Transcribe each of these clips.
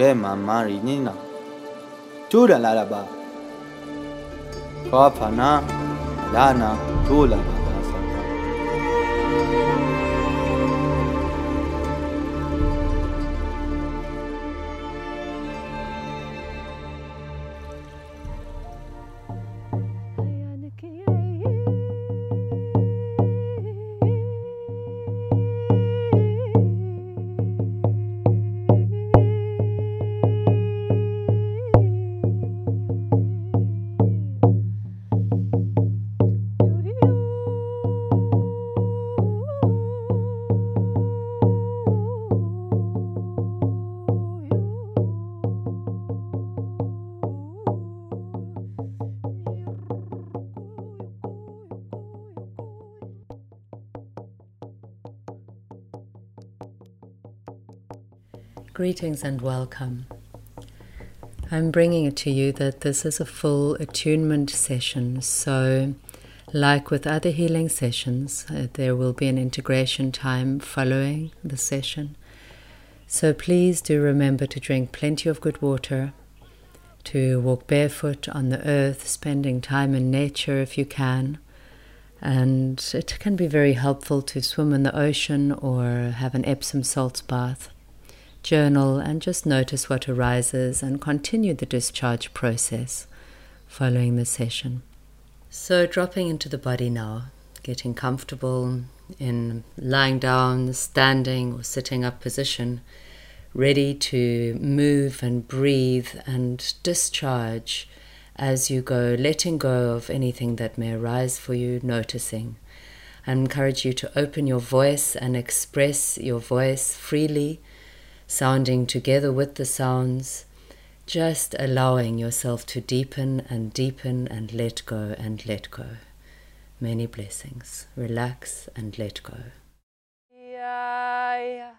Gemma Marinina. Tula Lalaba. Kopana, Lana, Tula. Greetings and welcome. I'm bringing it to you that this is a full attunement session. So, like with other healing sessions, uh, there will be an integration time following the session. So, please do remember to drink plenty of good water, to walk barefoot on the earth, spending time in nature if you can. And it can be very helpful to swim in the ocean or have an Epsom salts bath journal, and just notice what arises and continue the discharge process following the session. So, dropping into the body now, getting comfortable in lying down, standing, or sitting up position, ready to move and breathe and discharge as you go, letting go of anything that may arise for you, noticing. I encourage you to open your voice and express your voice freely sounding together with the sounds, just allowing yourself to deepen and deepen and let go and let go. Many blessings. Relax and let go. Yeah, yeah.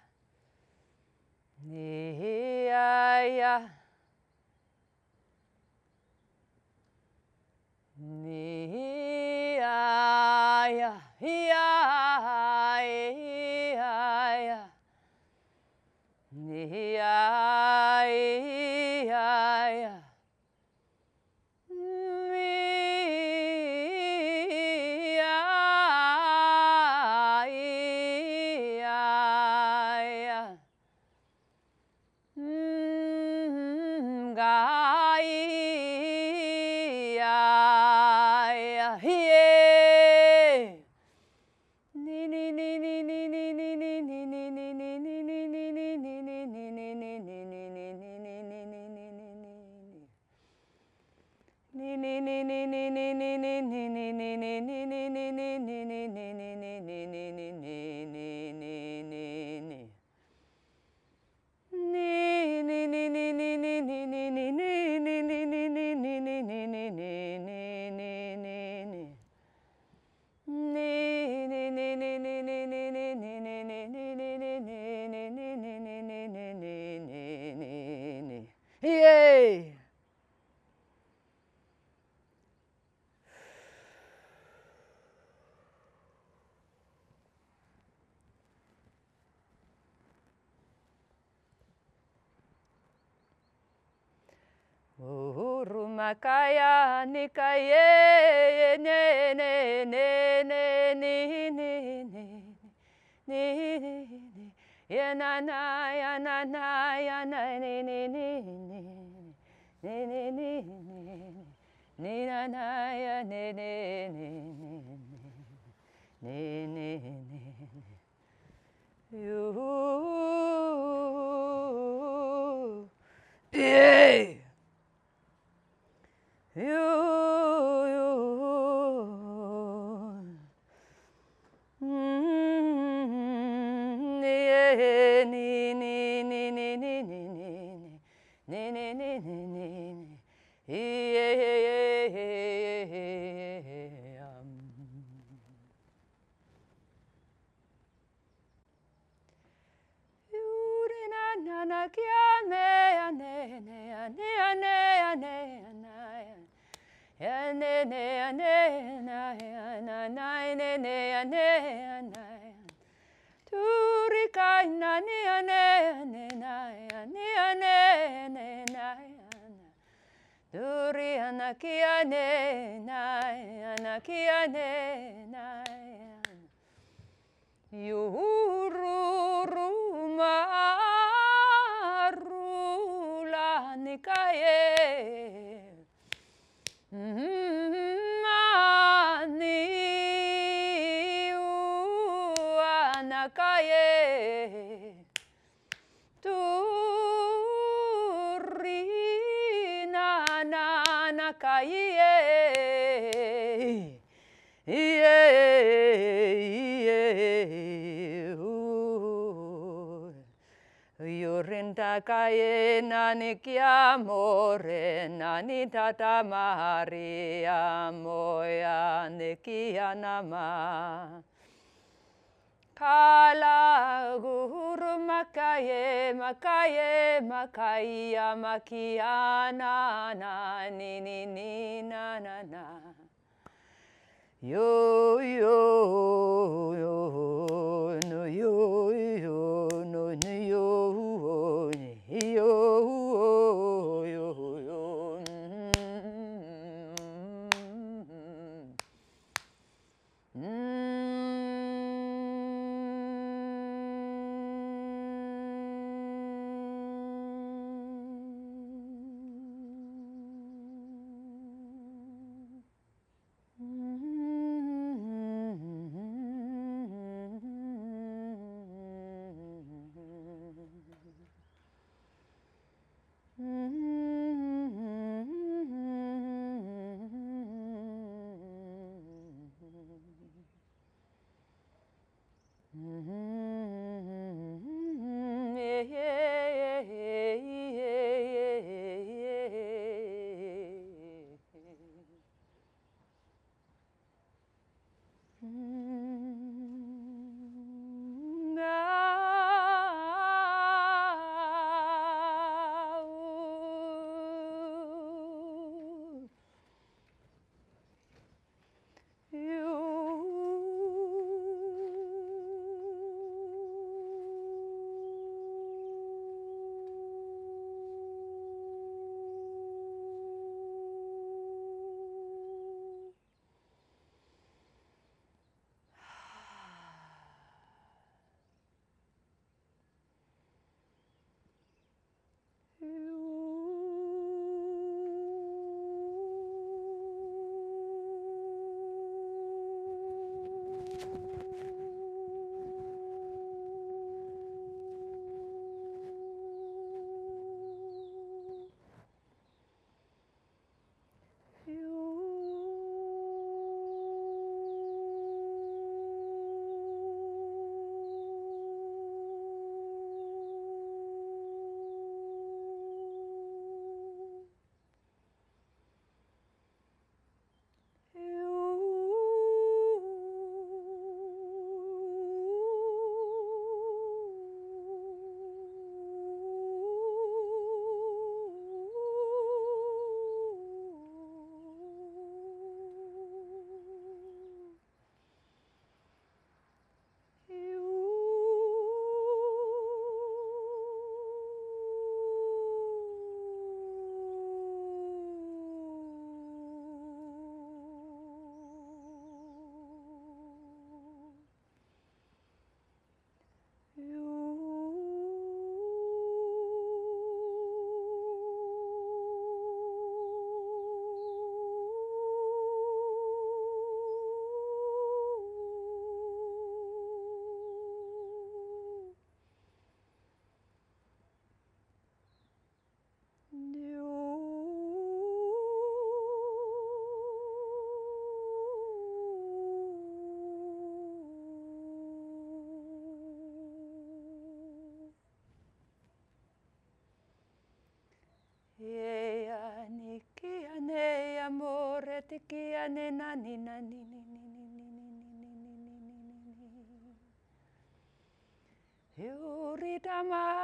¿qué Yorinda kaye nani kia more nani tata maria moya ne kia nama. Kala guru makaye makaye makaya makia na na ni ni ni na na na. Yo yo yo no yo yo 大妈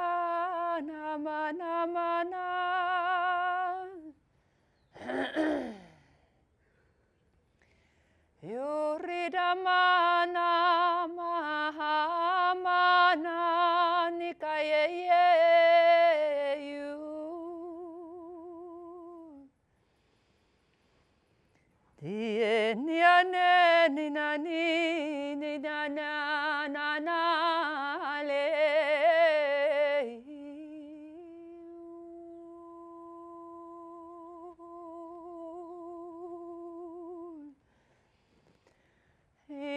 Hey.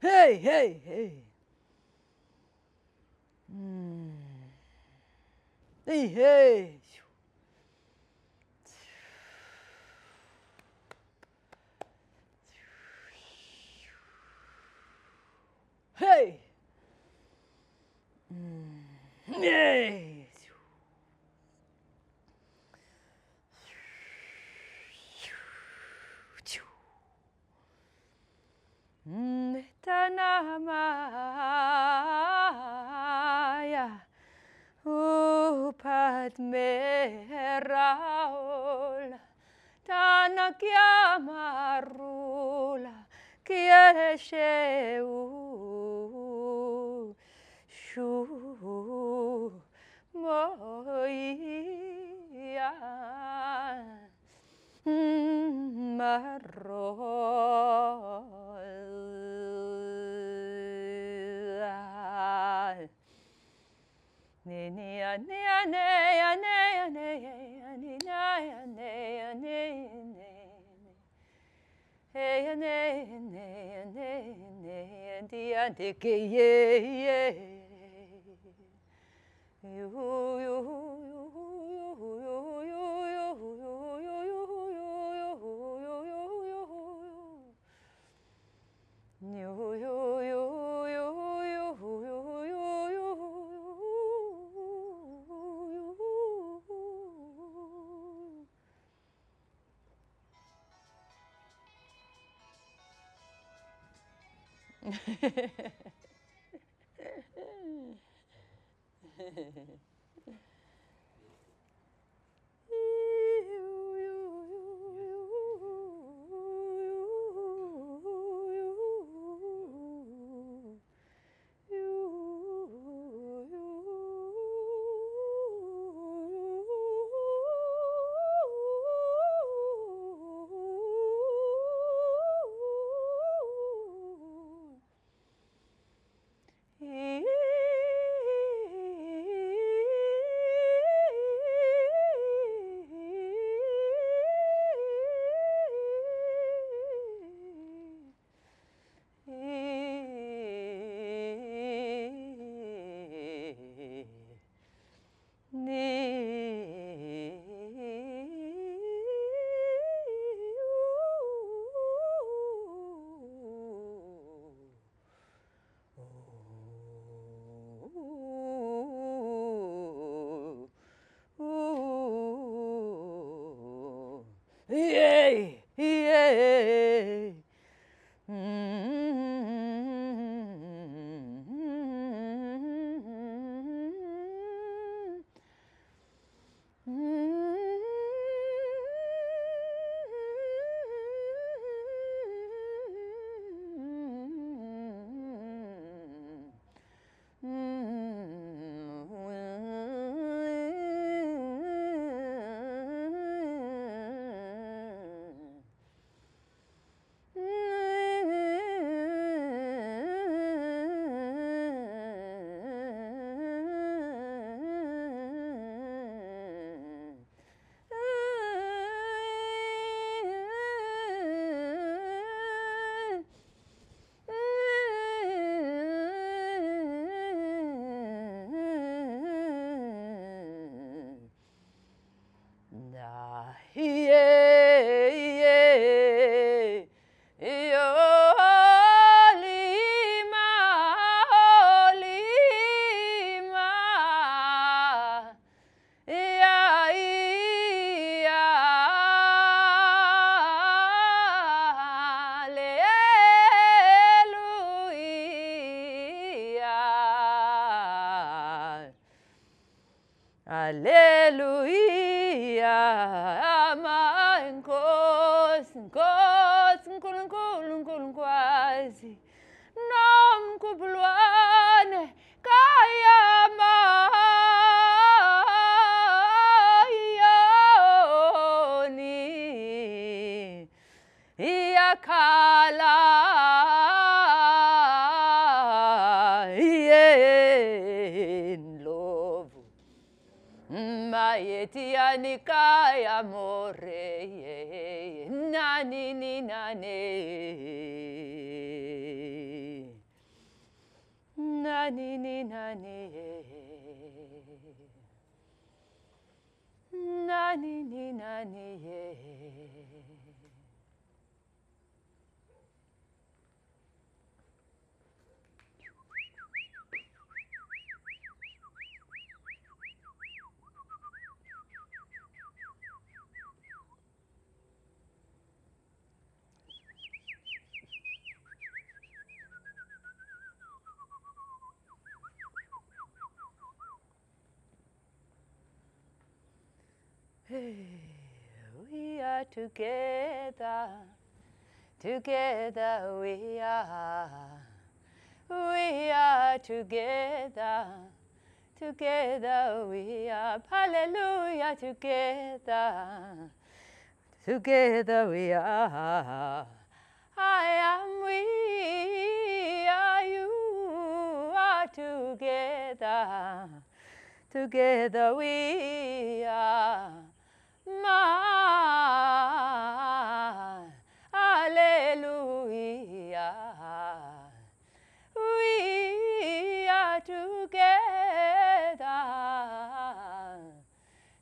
Hey, hey, hey. Mm. Hey, hey. Hey. Mm. Hey. Tanamaya Upat Meraul Tanakiamarula Kiesheu Shu Moia Hey, フフフフ。We are together, together we are. We are together, together we are. Hallelujah, together, together we are. I am we, are you, are together. Together we are my Hallelujah. We are together.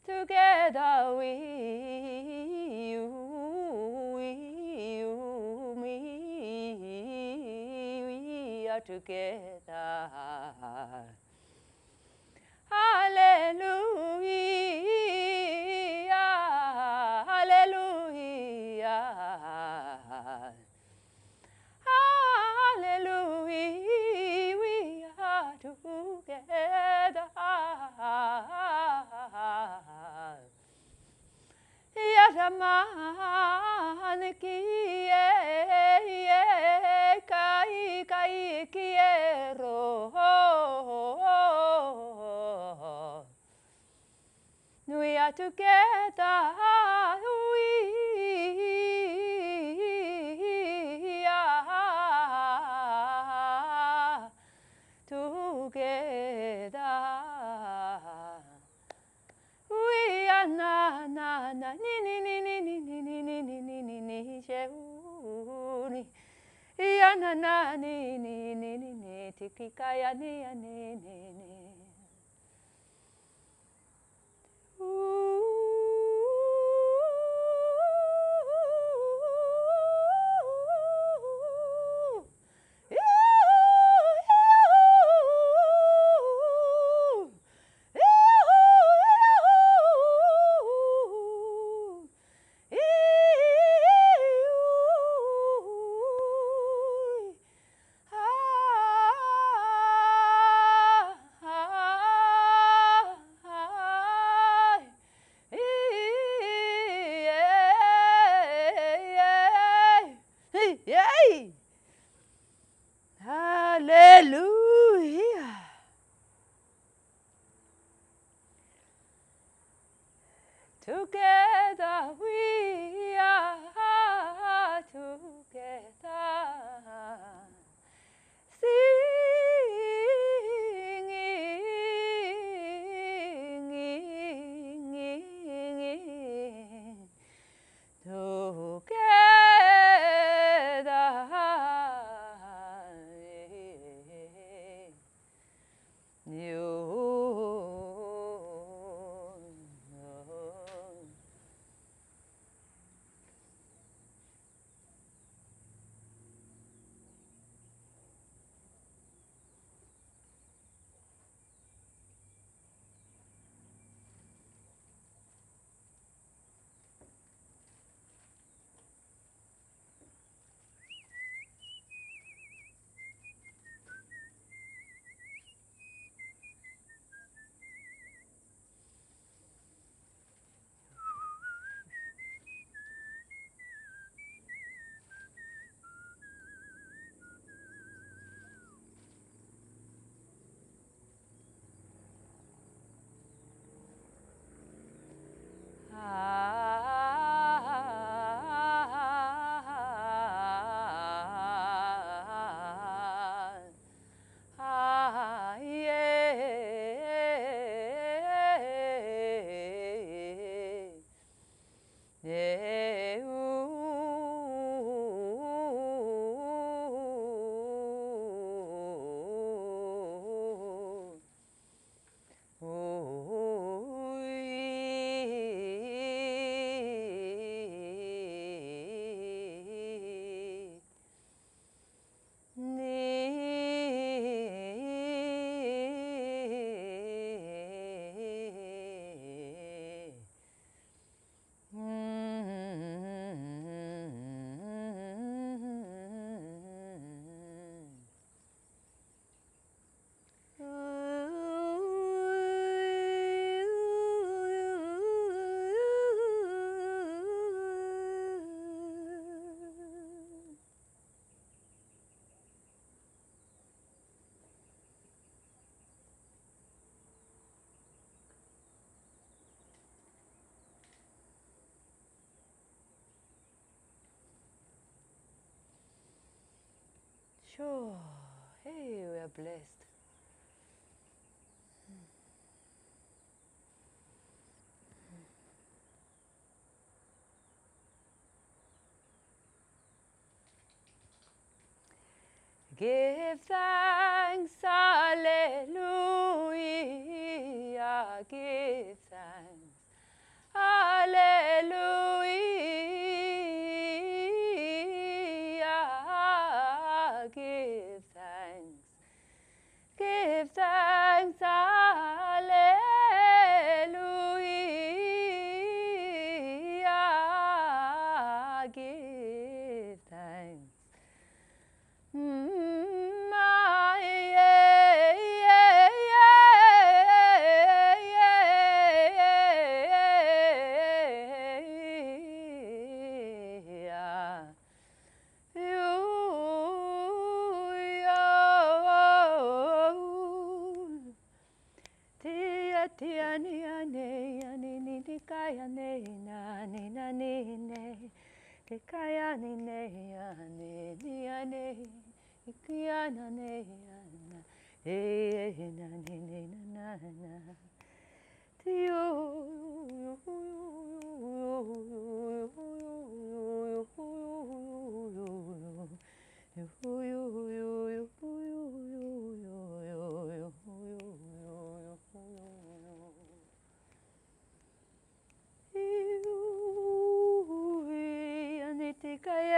Together we, we, we are together. Hallelujah, किए किए रो We are together. Sure. Hey, we are blessed. Give thanks, hallelujah, give thanks, hallelujah. give thanks.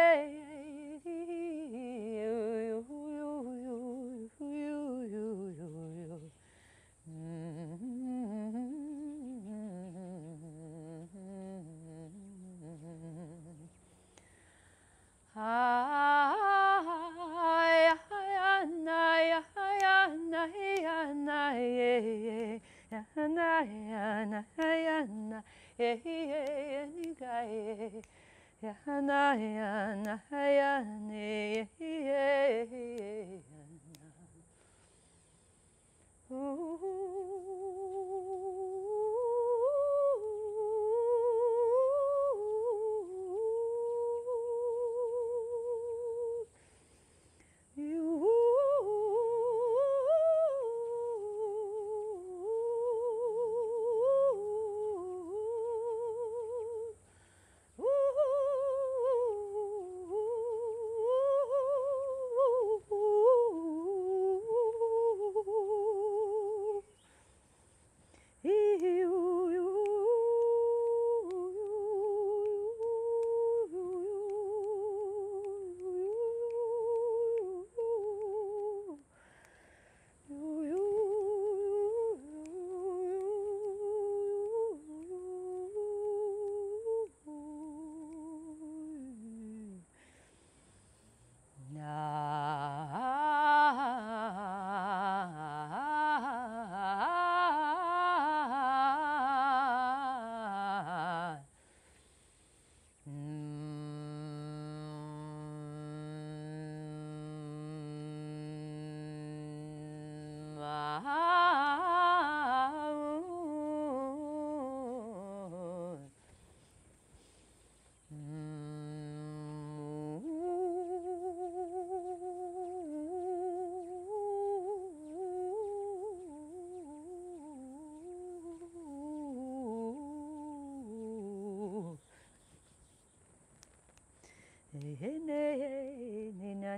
Yeah.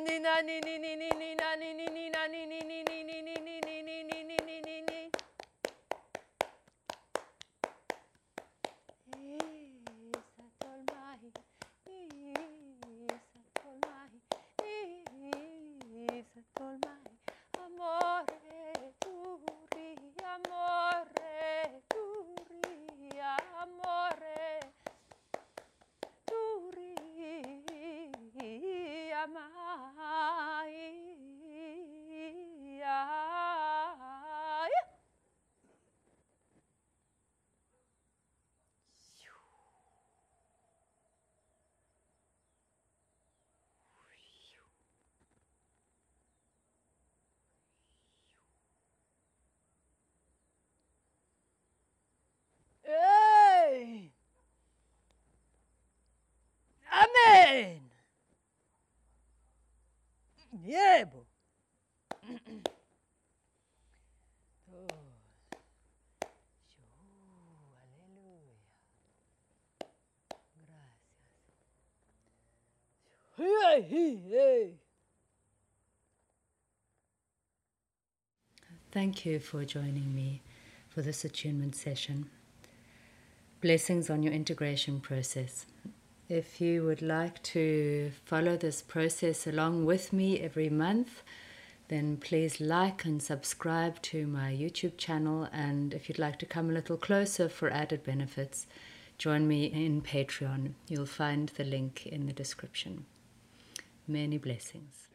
何何に Thank you for joining me for this attunement session. Blessings on your integration process. If you would like to follow this process along with me every month, then please like and subscribe to my YouTube channel. And if you'd like to come a little closer for added benefits, join me in Patreon. You'll find the link in the description. Many blessings.